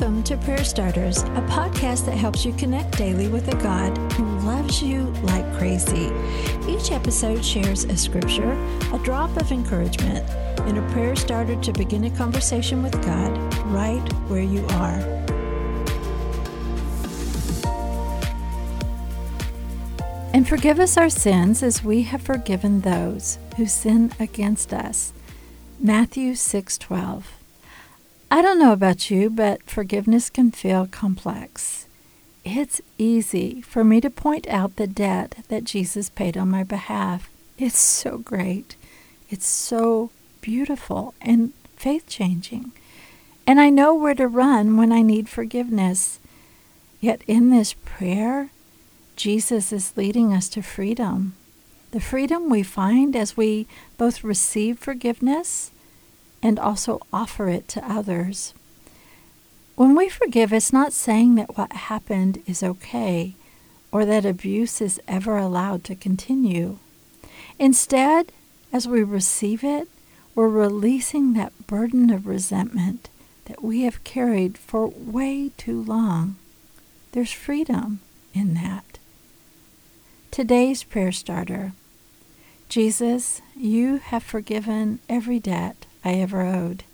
Welcome to Prayer Starters, a podcast that helps you connect daily with a God who loves you like crazy. Each episode shares a scripture, a drop of encouragement, and a prayer starter to begin a conversation with God right where you are. And forgive us our sins as we have forgiven those who sin against us. Matthew 6:12. I don't know about you, but forgiveness can feel complex. It's easy for me to point out the debt that Jesus paid on my behalf. It's so great. It's so beautiful and faith changing. And I know where to run when I need forgiveness. Yet in this prayer, Jesus is leading us to freedom. The freedom we find as we both receive forgiveness and also offer it to others. When we forgive, it's not saying that what happened is okay or that abuse is ever allowed to continue. Instead, as we receive it, we're releasing that burden of resentment that we have carried for way too long. There's freedom in that. Today's prayer starter Jesus, you have forgiven every debt I ever owed.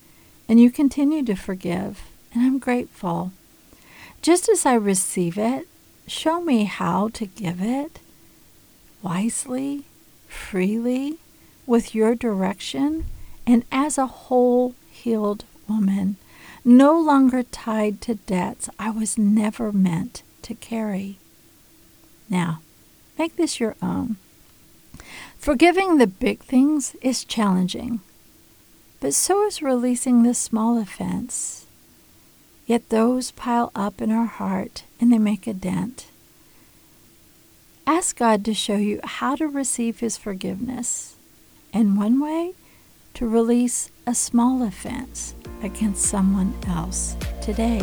And you continue to forgive, and I'm grateful. Just as I receive it, show me how to give it wisely, freely, with your direction, and as a whole healed woman, no longer tied to debts I was never meant to carry. Now, make this your own. Forgiving the big things is challenging but so is releasing the small offense. Yet those pile up in our heart and they make a dent. Ask God to show you how to receive His forgiveness, and one way to release a small offense against someone else today.